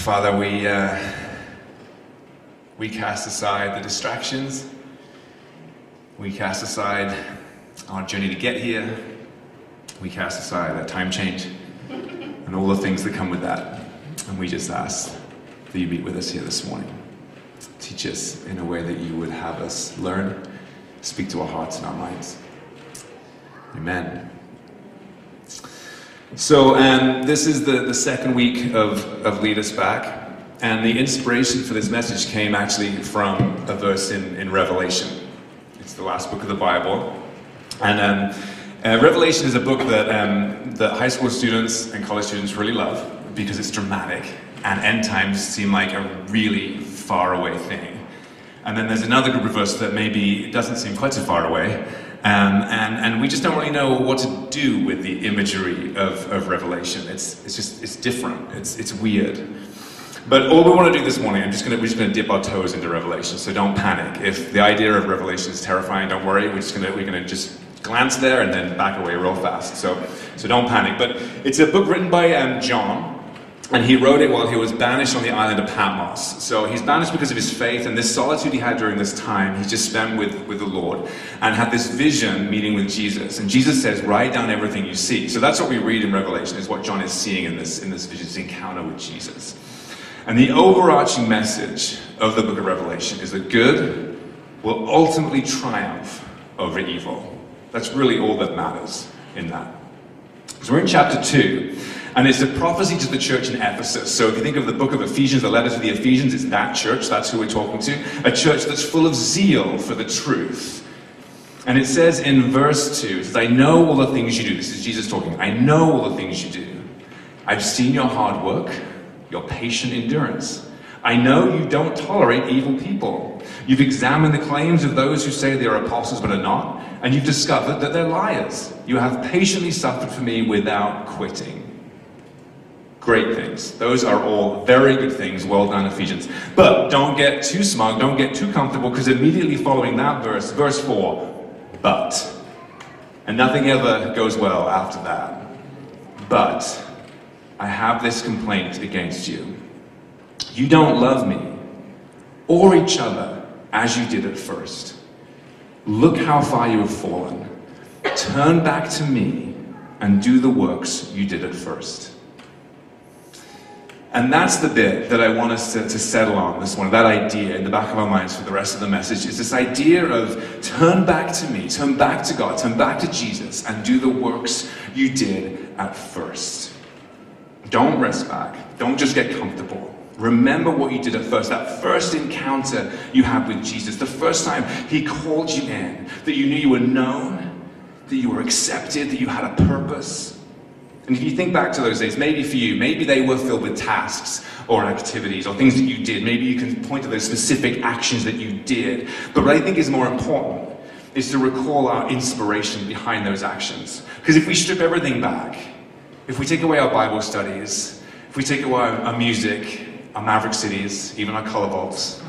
Father, we, uh, we cast aside the distractions. We cast aside our journey to get here. We cast aside that time change and all the things that come with that. And we just ask that you meet with us here this morning. Teach us in a way that you would have us learn, speak to our hearts and our minds. Amen. So, um, this is the, the second week of, of Lead Us Back, and the inspiration for this message came actually from a verse in, in Revelation. It's the last book of the Bible. And um, uh, Revelation is a book that, um, that high school students and college students really love because it's dramatic, and end times seem like a really far away thing. And then there's another group of verses that maybe doesn't seem quite so far away, um, and, and we just don't really know what to do with the imagery of, of Revelation. It's, it's just, it's different. It's, it's weird. But all we want to do this morning, I'm just gonna, we're just going to dip our toes into Revelation, so don't panic. If the idea of Revelation is terrifying, don't worry. We're just going to, we're going to just glance there and then back away real fast. So, so don't panic. But it's a book written by um, John, and he wrote it while he was banished on the island of Patmos. So he's banished because of his faith and this solitude he had during this time, he just spent with, with the Lord and had this vision meeting with Jesus. And Jesus says, write down everything you see. So that's what we read in Revelation, is what John is seeing in this, in this vision, this encounter with Jesus. And the overarching message of the book of Revelation is that good will ultimately triumph over evil. That's really all that matters in that. So we're in chapter 2. And it's a prophecy to the church in Ephesus. So if you think of the book of Ephesians, the letter to the Ephesians, it's that church, that's who we're talking to. A church that's full of zeal for the truth. And it says in verse 2, it says, I know all the things you do. This is Jesus talking. I know all the things you do. I've seen your hard work, your patient endurance. I know you don't tolerate evil people. You've examined the claims of those who say they are apostles but are not, and you've discovered that they're liars. You have patiently suffered for me without quitting great things. Those are all very good things. Well done, Ephesians. But don't get too smug, don't get too comfortable, because immediately following that verse, verse 4, but. And nothing ever goes well after that. But I have this complaint against you. You don't love me or each other as you did at first. Look how far you have fallen. Turn back to me and do the works you did at first. And that's the bit that I want us to, to settle on this one, that idea in the back of our minds for the rest of the message is this idea of turn back to me, turn back to God, turn back to Jesus, and do the works you did at first. Don't rest back. Don't just get comfortable. Remember what you did at first, that first encounter you had with Jesus, the first time He called you in, that you knew you were known, that you were accepted, that you had a purpose. And if you think back to those days, maybe for you, maybe they were filled with tasks or activities or things that you did. Maybe you can point to those specific actions that you did. But what I think is more important is to recall our inspiration behind those actions. Because if we strip everything back, if we take away our Bible studies, if we take away our music, our Maverick Cities, even our color bulbs,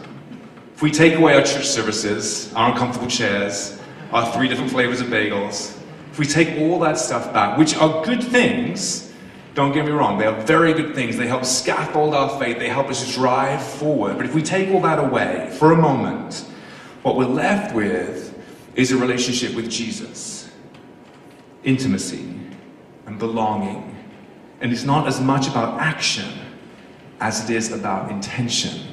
if we take away our church services, our uncomfortable chairs, our three different flavors of bagels, if we take all that stuff back, which are good things, don't get me wrong, they are very good things. They help scaffold our faith, they help us drive forward. But if we take all that away for a moment, what we're left with is a relationship with Jesus intimacy and belonging. And it's not as much about action as it is about intention.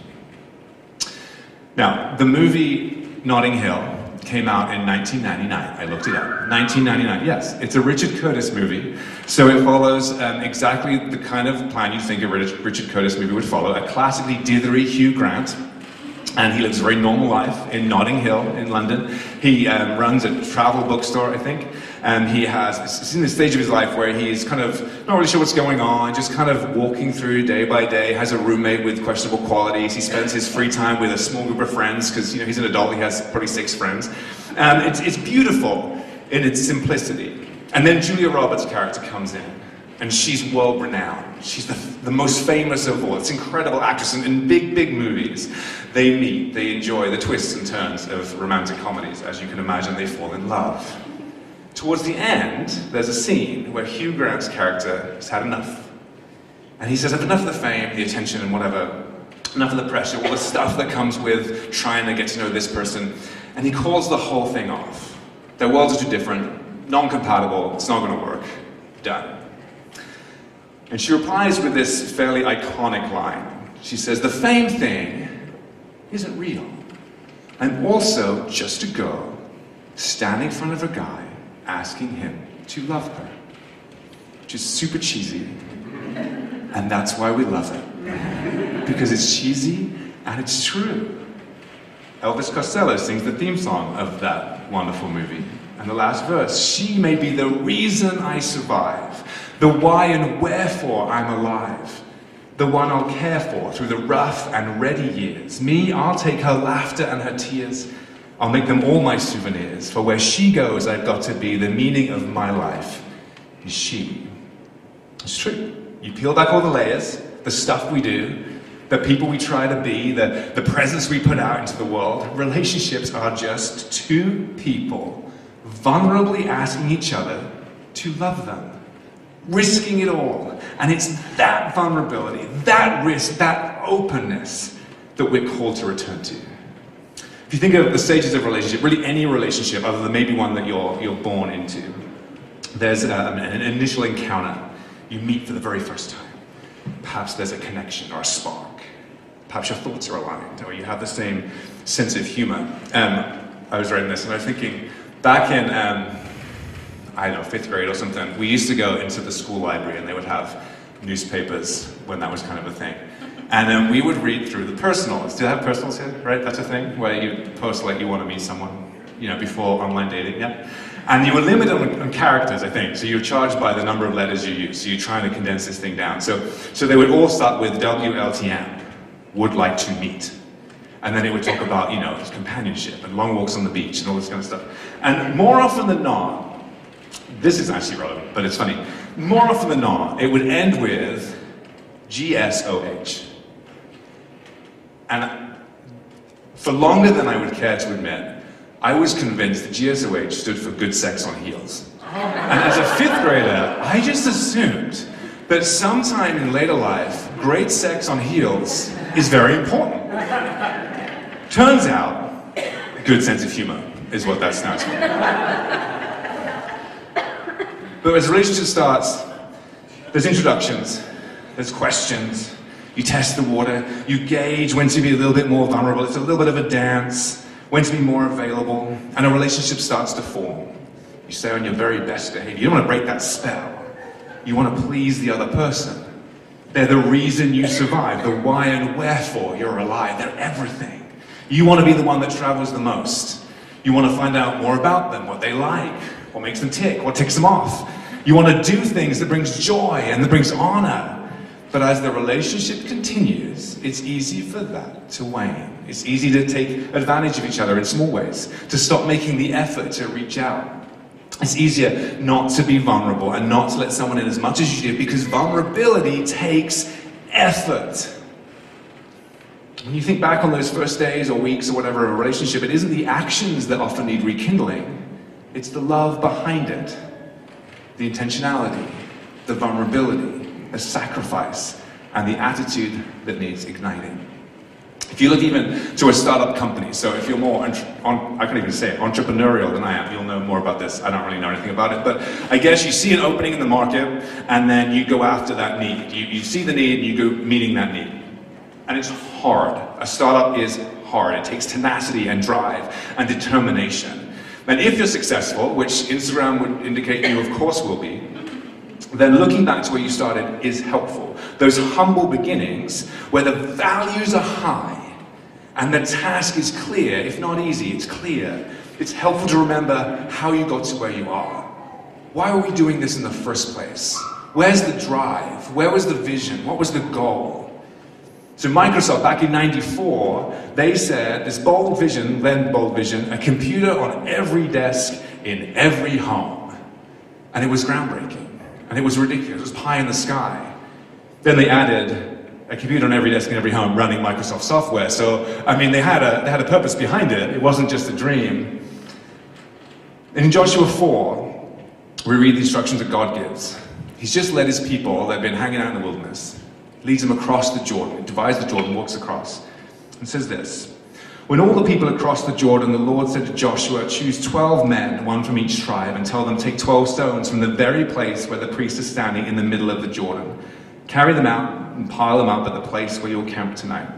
Now, the movie Notting Hill came out in 1999. I looked it up. 1999, yes. It's a Richard Curtis movie. So it follows um, exactly the kind of plan you think a Richard Curtis movie would follow. A classically dithery Hugh Grant. And he lives a very normal life in Notting Hill in London. He um, runs a travel bookstore, I think. And he has, it's in the stage of his life where he's kind of not really sure what's going on, just kind of walking through day by day, has a roommate with questionable qualities. He spends his free time with a small group of friends because, you know, he's an adult, he has probably six friends. And it's, it's beautiful in its simplicity. And then Julia Roberts' character comes in, and she's world renowned. She's the, the most famous of all. It's incredible actress. And in big, big movies, they meet, they enjoy the twists and turns of romantic comedies. As you can imagine, they fall in love. Towards the end, there's a scene where Hugh Grant's character has had enough. And he says, I've enough of the fame, the attention, and whatever, enough of the pressure, all the stuff that comes with trying to get to know this person. And he calls the whole thing off. Their worlds are too different, non compatible, it's not going to work. Done. And she replies with this fairly iconic line. She says, The fame thing isn't real. I'm also just a girl standing in front of a guy asking him to love her. Which is super cheesy. And that's why we love it. Because it's cheesy and it's true. Elvis Costello sings the theme song of that wonderful movie. And the last verse, she may be the reason I survive, the why and wherefore I'm alive, the one I'll care for through the rough and ready years. Me, I'll take her laughter and her tears. I'll make them all my souvenirs. For where she goes, I've got to be. The meaning of my life is she. It's true. You peel back all the layers, the stuff we do, the people we try to be, the, the presence we put out into the world. Relationships are just two people vulnerably asking each other to love them, risking it all. And it's that vulnerability, that risk, that openness that we're called to return to. If you think of the stages of relationship, really any relationship other than maybe one that you're, you're born into, there's um, an initial encounter. You meet for the very first time. Perhaps there's a connection or a spark. Perhaps your thoughts are aligned or you have the same sense of humor. Um, I was writing this and I was thinking, back in, um, I don't know, fifth grade or something, we used to go into the school library and they would have newspapers when that was kind of a thing. And then we would read through the personals. Do you have personals here? Right? That's a thing where you post like you want to meet someone, you know, before online dating, yeah? And you were limited on, on, characters, I think. So you're charged by the number of letters you use. So you're trying to condense this thing down. So, so they would all start with WLTM, would like to meet. And then it would talk about, you know, companionship and long walks on the beach and all this kind of stuff. And more often than not, this is actually relevant, but it's funny. More often than not, it would end with GSOH. And for longer than I would care to admit, I was convinced that GSOH stood for good sex on heels. And as a fifth grader, I just assumed that sometime in later life, great sex on heels is very important. Turns out, good sense of humor is what that stands for. But as a relationship starts, there's introductions, there's questions, you test the water, you gauge when to be a little bit more vulnerable, it's a little bit of a dance when to be more available, and a relationship starts to form. You stay on your very best behavior. You don't want to break that spell. You want to please the other person. They're the reason you survive, the why and wherefore you're alive. They're everything. You want to be the one that travels the most. You want to find out more about them, what they like, what makes them tick, what ticks them off. You want to do things that brings joy and that brings honor. But as the relationship continues, it's easy for that to wane. It's easy to take advantage of each other in small ways, to stop making the effort to reach out. It's easier not to be vulnerable and not to let someone in as much as you do because vulnerability takes effort. When you think back on those first days or weeks or whatever of a relationship, it isn't the actions that often need rekindling, it's the love behind it, the intentionality, the vulnerability the sacrifice and the attitude that needs igniting. If you look even to a startup company, so if you're more, on, I can't even say it, entrepreneurial than I am, you'll know more about this. I don't really know anything about it, but I guess you see an opening in the market and then you go after that need. You, you see the need and you go meeting that need. And it's hard. A startup is hard. It takes tenacity and drive and determination. And if you're successful, which Instagram would indicate you of course will be, then looking back to where you started is helpful. Those humble beginnings where the values are high and the task is clear, if not easy, it's clear. It's helpful to remember how you got to where you are. Why are we doing this in the first place? Where's the drive? Where was the vision? What was the goal? So Microsoft, back in 94, they said this bold vision, then bold vision, a computer on every desk in every home. And it was groundbreaking. And it was ridiculous. It was pie in the sky. Then they added a computer on every desk in every home running Microsoft software. So, I mean, they had a, they had a purpose behind it. It wasn't just a dream. And in Joshua 4, we read the instructions that God gives. He's just led his people, they've been hanging out in the wilderness, leads them across the Jordan, divides the Jordan, walks across, and says this. When all the people had crossed the Jordan, the Lord said to Joshua, Choose 12 men, one from each tribe, and tell them, Take 12 stones from the very place where the priest is standing in the middle of the Jordan. Carry them out and pile them up at the place where you'll camp tonight.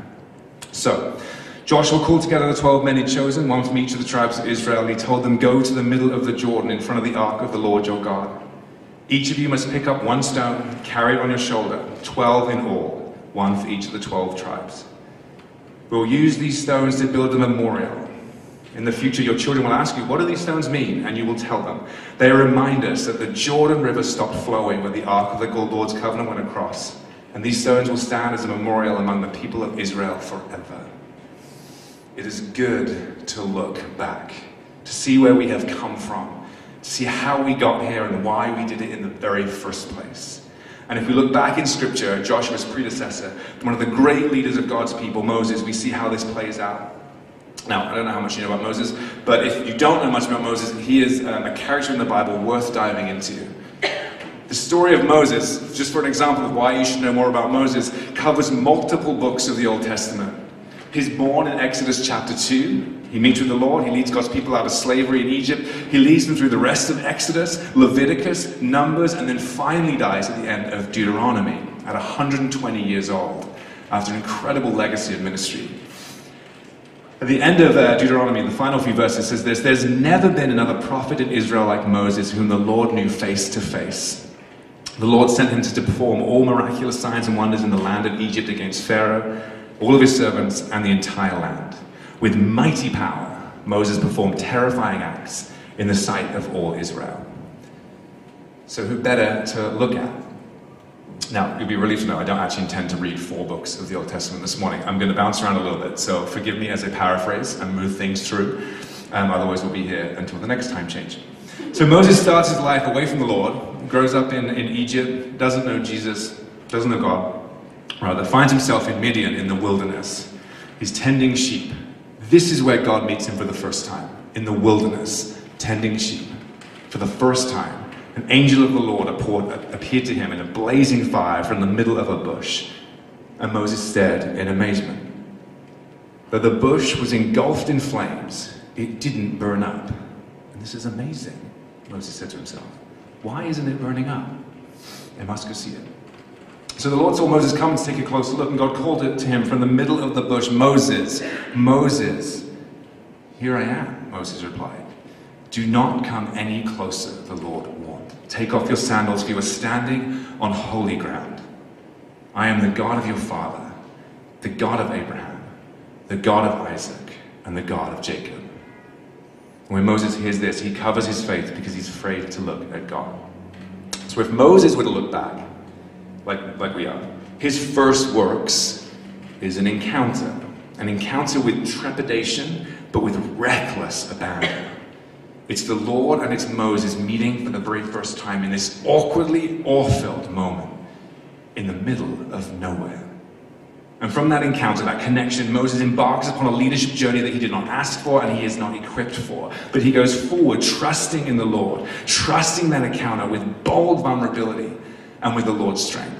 So, Joshua called together the 12 men he'd chosen, one from each of the tribes of Israel, and he told them, Go to the middle of the Jordan in front of the ark of the Lord your God. Each of you must pick up one stone, carry it on your shoulder, 12 in all, one for each of the 12 tribes. We'll use these stones to build a memorial. In the future, your children will ask you, What do these stones mean? And you will tell them. They remind us that the Jordan River stopped flowing when the Ark of the Lord's covenant went across. And these stones will stand as a memorial among the people of Israel forever. It is good to look back, to see where we have come from, to see how we got here and why we did it in the very first place. And if we look back in Scripture, Joshua's predecessor, one of the great leaders of God's people, Moses, we see how this plays out. Now, I don't know how much you know about Moses, but if you don't know much about Moses, he is um, a character in the Bible worth diving into. The story of Moses, just for an example of why you should know more about Moses, covers multiple books of the Old Testament. He's born in Exodus chapter 2. He meets with the Lord. He leads God's people out of slavery in Egypt. He leads them through the rest of Exodus, Leviticus, Numbers, and then finally dies at the end of Deuteronomy at 120 years old after an incredible legacy of ministry. At the end of uh, Deuteronomy, the final few verses says this There's never been another prophet in Israel like Moses, whom the Lord knew face to face. The Lord sent him to perform all miraculous signs and wonders in the land of Egypt against Pharaoh, all of his servants, and the entire land. With mighty power, Moses performed terrifying acts in the sight of all Israel. So, who better to look at? Now, you'll be relieved to know I don't actually intend to read four books of the Old Testament this morning. I'm going to bounce around a little bit, so forgive me as I paraphrase and move things through. Um, otherwise, we'll be here until the next time change. So, Moses starts his life away from the Lord, grows up in, in Egypt, doesn't know Jesus, doesn't know God, rather, finds himself in Midian in the wilderness. He's tending sheep. This is where God meets him for the first time, in the wilderness, tending sheep. For the first time, an angel of the Lord appeared to him in a blazing fire from the middle of a bush. And Moses stared in amazement. Though the bush was engulfed in flames, it didn't burn up. And this is amazing, Moses said to himself. Why isn't it burning up? I must go see it. So the Lord saw Moses come and take a closer look, and God called it to him from the middle of the bush Moses, Moses. Here I am, Moses replied. Do not come any closer, the Lord warned. Take off your sandals, for you are standing on holy ground. I am the God of your father, the God of Abraham, the God of Isaac, and the God of Jacob. And when Moses hears this, he covers his face because he's afraid to look at God. So if Moses were to look back, like, like we are. His first works is an encounter, an encounter with trepidation, but with reckless abandon. It's the Lord and it's Moses meeting for the very first time in this awkwardly awe-filled moment in the middle of nowhere. And from that encounter, that connection, Moses embarks upon a leadership journey that he did not ask for and he is not equipped for. But he goes forward, trusting in the Lord, trusting that encounter with bold vulnerability and with the Lord's strength.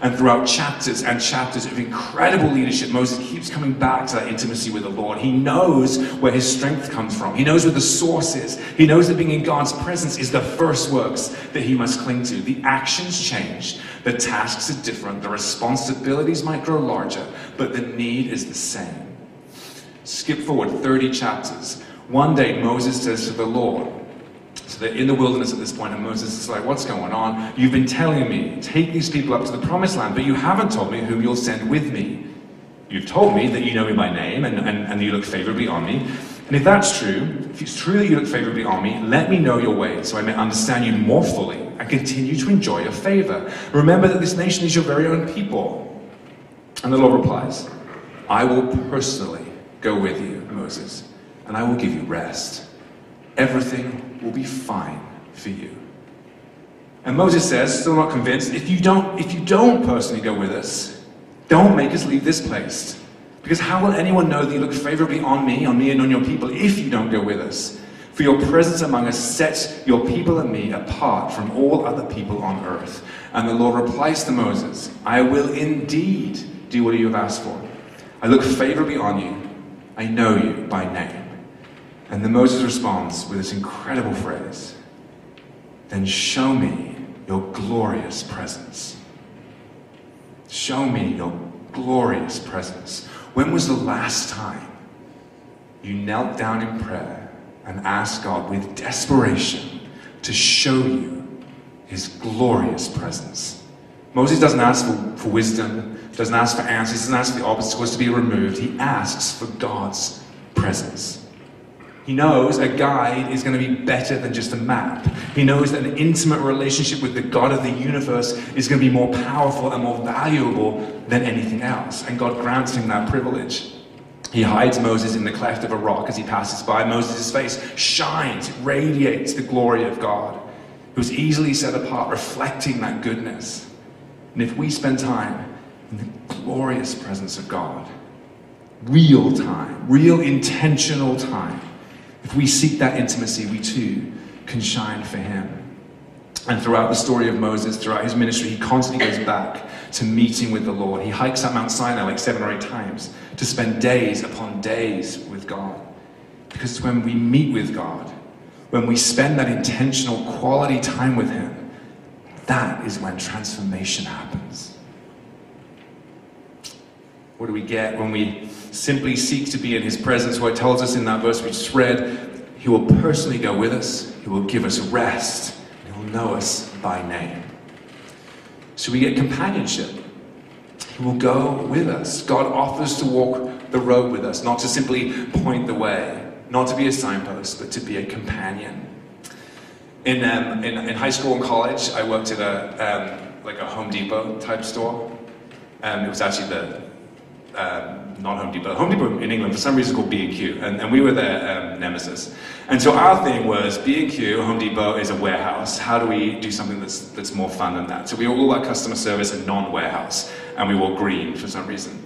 And throughout chapters and chapters of incredible leadership, Moses keeps coming back to that intimacy with the Lord. He knows where his strength comes from. He knows where the source is. He knows that being in God's presence is the first works that he must cling to. The actions change, the tasks are different, the responsibilities might grow larger, but the need is the same. Skip forward 30 chapters. One day, Moses says to the Lord, so they're in the wilderness at this point, and Moses is like, What's going on? You've been telling me, take these people up to the promised land, but you haven't told me whom you'll send with me. You've told me that you know me by name and, and, and you look favorably on me. And if that's true, if it's true that you look favorably on me, let me know your ways so I may understand you more fully and continue to enjoy your favor. Remember that this nation is your very own people. And the Lord replies, I will personally go with you, Moses, and I will give you rest everything will be fine for you. And Moses says, still not convinced, if you don't, if you don't personally go with us, don't make us leave this place. Because how will anyone know that you look favorably on me, on me and on your people, if you don't go with us? For your presence among us sets your people and me apart from all other people on earth. And the Lord replies to Moses, I will indeed do what you have asked for. I look favorably on you. I know you by name. And then Moses responds with this incredible phrase Then show me your glorious presence. Show me your glorious presence. When was the last time you knelt down in prayer and asked God with desperation to show you his glorious presence? Moses doesn't ask for, for wisdom, doesn't ask for answers, doesn't ask for the obstacles to be removed. He asks for God's presence. He knows a guide is going to be better than just a map. He knows that an intimate relationship with the God of the universe is going to be more powerful and more valuable than anything else. And God grants him that privilege. He hides Moses in the cleft of a rock as he passes by. Moses' face shines, it radiates the glory of God, who's easily set apart, reflecting that goodness. And if we spend time in the glorious presence of God, real time, real intentional time, if we seek that intimacy, we too can shine for Him. And throughout the story of Moses, throughout his ministry, he constantly goes back to meeting with the Lord. He hikes up Mount Sinai like seven or eight times to spend days upon days with God. Because when we meet with God, when we spend that intentional quality time with Him, that is when transformation happens. What do we get when we simply seek to be in his presence? What it tells us in that verse we just read, he will personally go with us, he will give us rest, he will know us by name. So we get companionship. He will go with us. God offers to walk the road with us, not to simply point the way, not to be a signpost, but to be a companion. In, um, in, in, high school and college, I worked at a, um, like a Home Depot type store. Um, it was actually the um, not Home Depot. Home Depot in England, for some reason, is called B&Q, and, and we were their um, nemesis. And so our thing was B&Q, Home Depot is a warehouse. How do we do something that's, that's more fun than that? So we all about customer service and non-warehouse, and we wore green for some reason.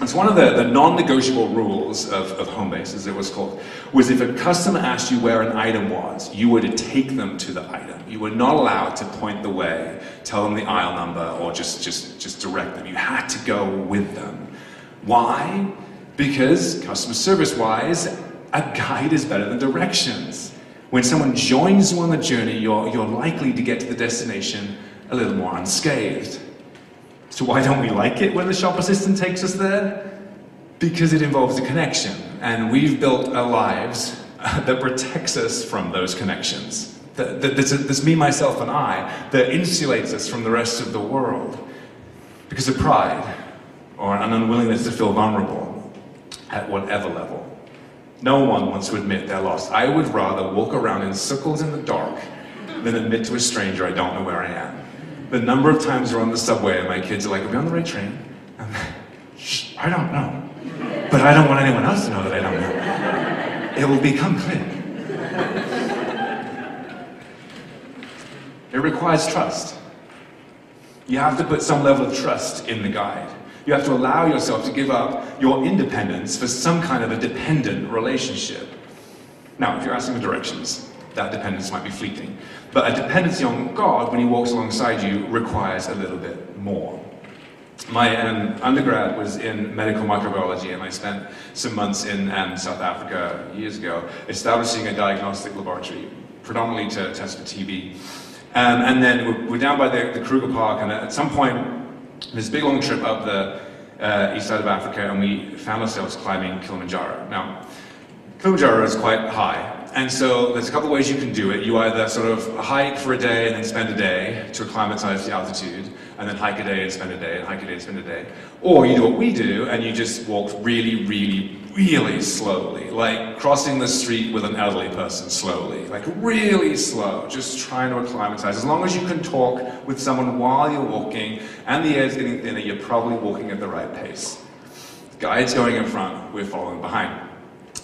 It's one of the, the non-negotiable rules of, of Homebase, as it was called, was if a customer asked you where an item was, you were to take them to the item. You were not allowed to point the way, tell them the aisle number, or just, just, just direct them. You had to go with them. Why? Because, customer service wise, a guide is better than directions. When someone joins you on the journey, you're, you're likely to get to the destination a little more unscathed. So, why don't we like it when the shop assistant takes us there? Because it involves a connection, and we've built our lives uh, that protects us from those connections. That's me, myself, and I, that insulates us from the rest of the world because of pride or an unwillingness to feel vulnerable at whatever level. No one wants to admit they're lost. I would rather walk around in circles in the dark than admit to a stranger I don't know where I am. The number of times we're on the subway and my kids are like, Are we on the right train? Like, Shh, I don't know. But I don't want anyone else to know that I don't know. It will become clear. It requires trust. You have to put some level of trust in the guide. You have to allow yourself to give up your independence for some kind of a dependent relationship. Now, if you're asking for directions, that dependence might be fleeting. But a dependency on God, when He walks alongside you, requires a little bit more. My um, undergrad was in medical microbiology, and I spent some months in um, South Africa years ago establishing a diagnostic laboratory, predominantly to test for TB. Um, and then we're, we're down by the, the Kruger Park, and at some point, this big long trip up the uh, east side of Africa, and we found ourselves climbing Kilimanjaro. Now, Kilimanjaro is quite high, and so there's a couple ways you can do it. You either sort of hike for a day and then spend a day to acclimatize to the altitude, and then hike a day and spend a day, and hike a day and spend a day. Or you do what we do, and you just walk really, really, really slowly, like crossing the street with an elderly person slowly, like really slow, just trying to acclimatize. As long as you can talk with someone while you're walking and the air's getting thinner, you're probably walking at the right pace. The guide's going in front, we're following behind.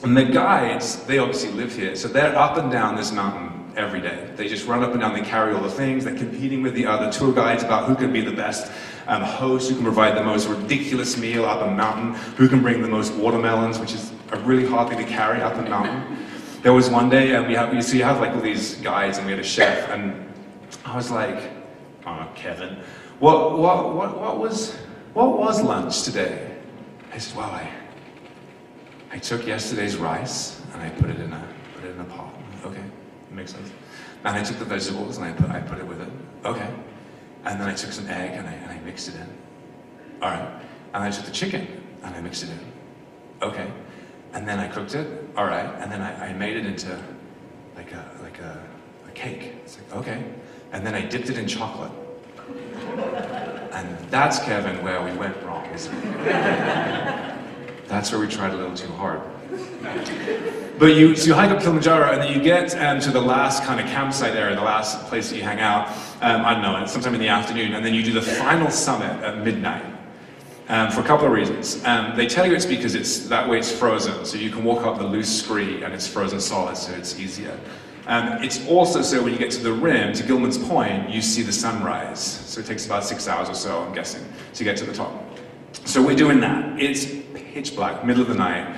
And the guides, they obviously live here, so they're up and down this mountain every day. They just run up and down, they carry all the things, they're competing with the other tour guides about who can be the best um, host, who can provide the most ridiculous meal up a mountain, who can bring the most watermelons, which is a really hard thing to carry up a mountain. There was one day, and we have, see, you have like all these guides, and we had a chef, and I was like, oh, Kevin, what, what, what, what was, what was lunch today? He said, well, I, I took yesterday's rice, and I put it in a, put it in a pot. Okay, makes sense. And I took the vegetables, and I put, I put it with it. Okay. And then I took some egg, and I, and I mixed it in. All right. And I took the chicken, and I mixed it in. Okay. And then I cooked it. All right. And then I, I made it into like a like a, a cake. It's like okay. And then I dipped it in chocolate. And that's Kevin where we went wrong. That's where we tried a little too hard. But you, so you hike up Kilimanjaro and then you get um, to the last kind of campsite area, the last place that you hang out. Um, I don't know, sometime in the afternoon, and then you do the final summit at midnight. Um, for a couple of reasons. Um, they tell you it's because it's that way it's frozen, so you can walk up the loose scree and it's frozen solid, so it's easier. Um, it's also so when you get to the rim, to Gilman's Point, you see the sunrise. So it takes about six hours or so, I'm guessing, to get to the top. So we're doing that. It's pitch black, middle of the night.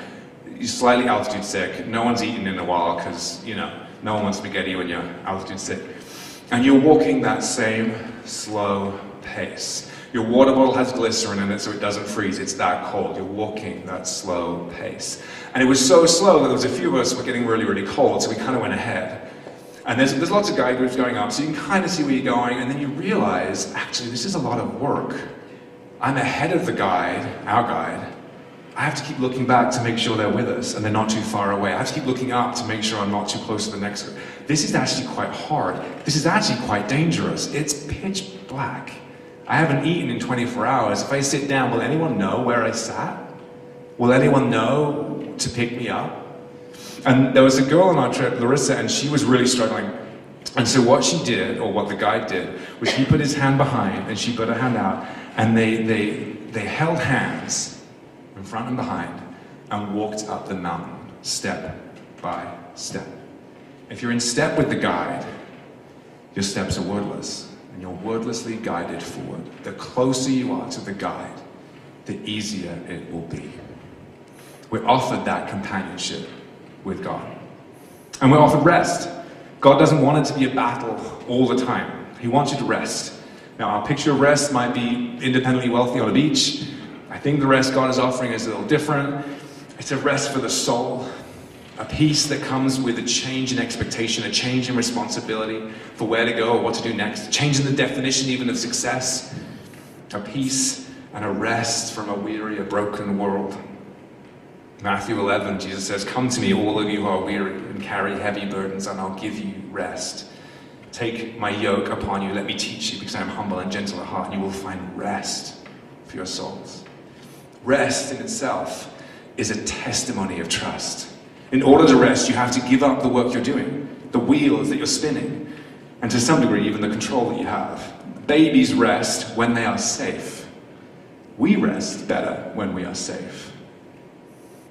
You're slightly altitude sick. No one's eaten in a while because, you know, no one wants spaghetti when you're altitude sick. And you're walking that same slow pace. Your water bottle has glycerin in it so it doesn't freeze. It's that cold. You're walking that slow pace. And it was so slow that there was a few of us were getting really, really cold, so we kind of went ahead. And there's, there's lots of guide groups going up, so you can kind of see where you're going, and then you realize, actually, this is a lot of work. I'm ahead of the guide, our guide. I have to keep looking back to make sure they're with us and they're not too far away. I have to keep looking up to make sure I'm not too close to the next. This is actually quite hard. This is actually quite dangerous. It's pitch black. I haven't eaten in 24 hours. If I sit down, will anyone know where I sat? Will anyone know to pick me up? And there was a girl on our trip, Larissa, and she was really struggling. And so what she did, or what the guide did, was he put his hand behind and she put her hand out, and they, they, they held hands in front and behind and walked up the mountain, step by step. If you're in step with the guide, your steps are wordless and you're wordlessly guided forward. The closer you are to the guide, the easier it will be. We're offered that companionship with God. And we're offered rest. God doesn't want it to be a battle all the time. He wants you to rest. Now, our picture of rest might be independently wealthy on a beach. I think the rest God is offering is a little different. It's a rest for the soul, a peace that comes with a change in expectation, a change in responsibility for where to go or what to do next, a change in the definition even of success, a peace and a rest from a weary, a broken world. Matthew 11, Jesus says, Come to me, all of you who are weary and carry heavy burdens, and I'll give you rest. Take my yoke upon you, let me teach you, because I am humble and gentle at heart, and you will find rest for your souls. Rest in itself is a testimony of trust. In order to rest, you have to give up the work you're doing, the wheels that you're spinning, and to some degree, even the control that you have. Babies rest when they are safe. We rest better when we are safe.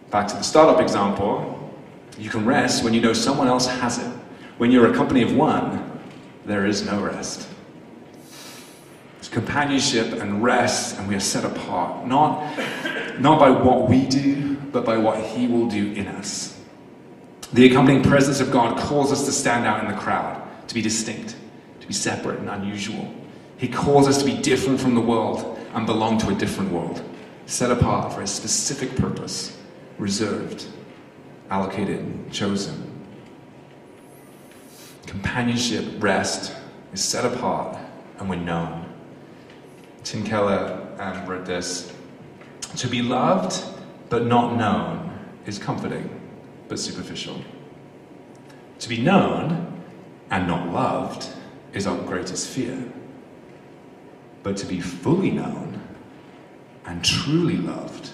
Back to the startup example, you can rest when you know someone else has it. When you're a company of one, there is no rest. It's companionship and rest, and we are set apart, not, not by what we do, but by what He will do in us. The accompanying presence of God calls us to stand out in the crowd, to be distinct, to be separate and unusual. He calls us to be different from the world and belong to a different world, set apart for a specific purpose, reserved, allocated, chosen. Companionship, rest, is set apart and we're known. Tim Keller um, wrote this To be loved but not known is comforting but superficial. To be known and not loved is our greatest fear. But to be fully known and truly loved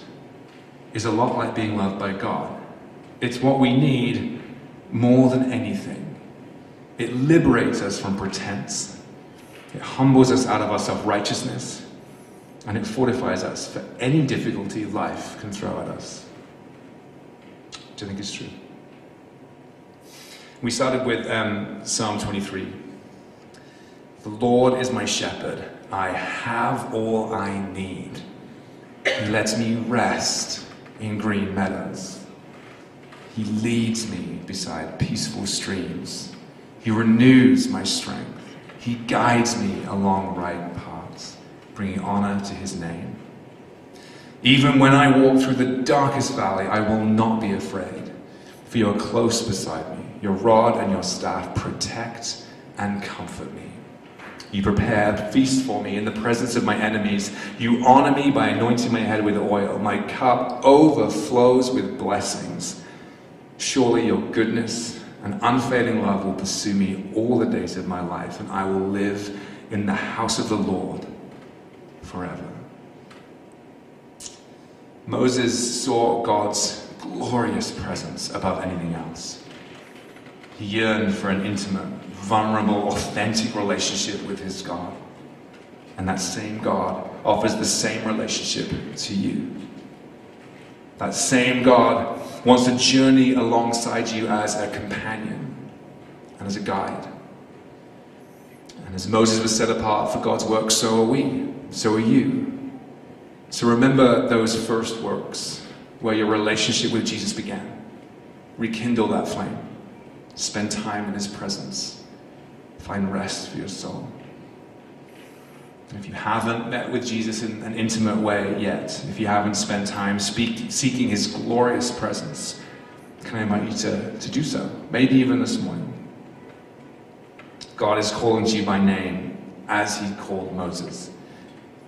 is a lot like being loved by God. It's what we need more than anything. It liberates us from pretense, it humbles us out of our self righteousness, and it fortifies us for any difficulty life can throw at us. Do you think it's true? We started with um, Psalm 23. The Lord is my shepherd. I have all I need. He lets me rest in green meadows. He leads me beside peaceful streams. He renews my strength. He guides me along right paths, bringing honor to his name. Even when I walk through the darkest valley, I will not be afraid, for you are close beside me. Your rod and your staff protect and comfort me. You prepare a feast for me in the presence of my enemies. You honor me by anointing my head with oil. My cup overflows with blessings. Surely your goodness and unfailing love will pursue me all the days of my life, and I will live in the house of the Lord forever. Moses saw God's glorious presence above anything else. He yearned for an intimate, vulnerable, authentic relationship with his God. And that same God offers the same relationship to you. That same God wants to journey alongside you as a companion and as a guide. And as Moses was set apart for God's work, so are we, so are you. So remember those first works where your relationship with Jesus began. Rekindle that flame. Spend time in his presence. Find rest for your soul. If you haven't met with Jesus in an intimate way yet, if you haven't spent time speak, seeking his glorious presence, can I invite you to, to do so? Maybe even this morning. God is calling to you by name as he called Moses.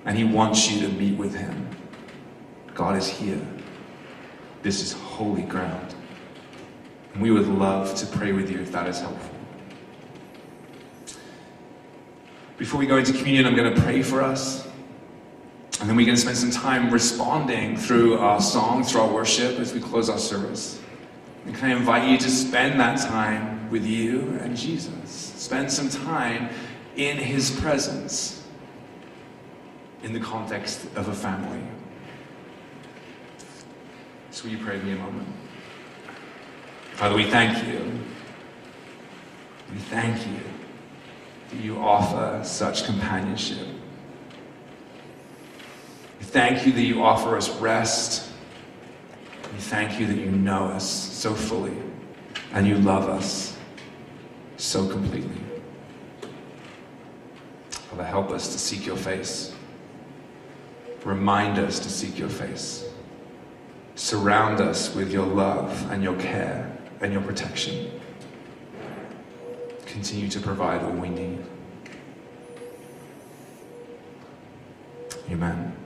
And he wants you to meet with him. God is here. This is holy ground. And we would love to pray with you if that is helpful. Before we go into communion, I'm going to pray for us. And then we're going to spend some time responding through our song, through our worship as we close our service. And can I invite you to spend that time with you and Jesus? Spend some time in his presence in the context of a family. So will you pray with me a moment? Father, we thank you. We thank you that you offer such companionship. We thank you that you offer us rest. We thank you that you know us so fully and you love us so completely. Father, help us to seek your face. Remind us to seek your face. Surround us with your love and your care and your protection. Continue to provide all we need. Amen.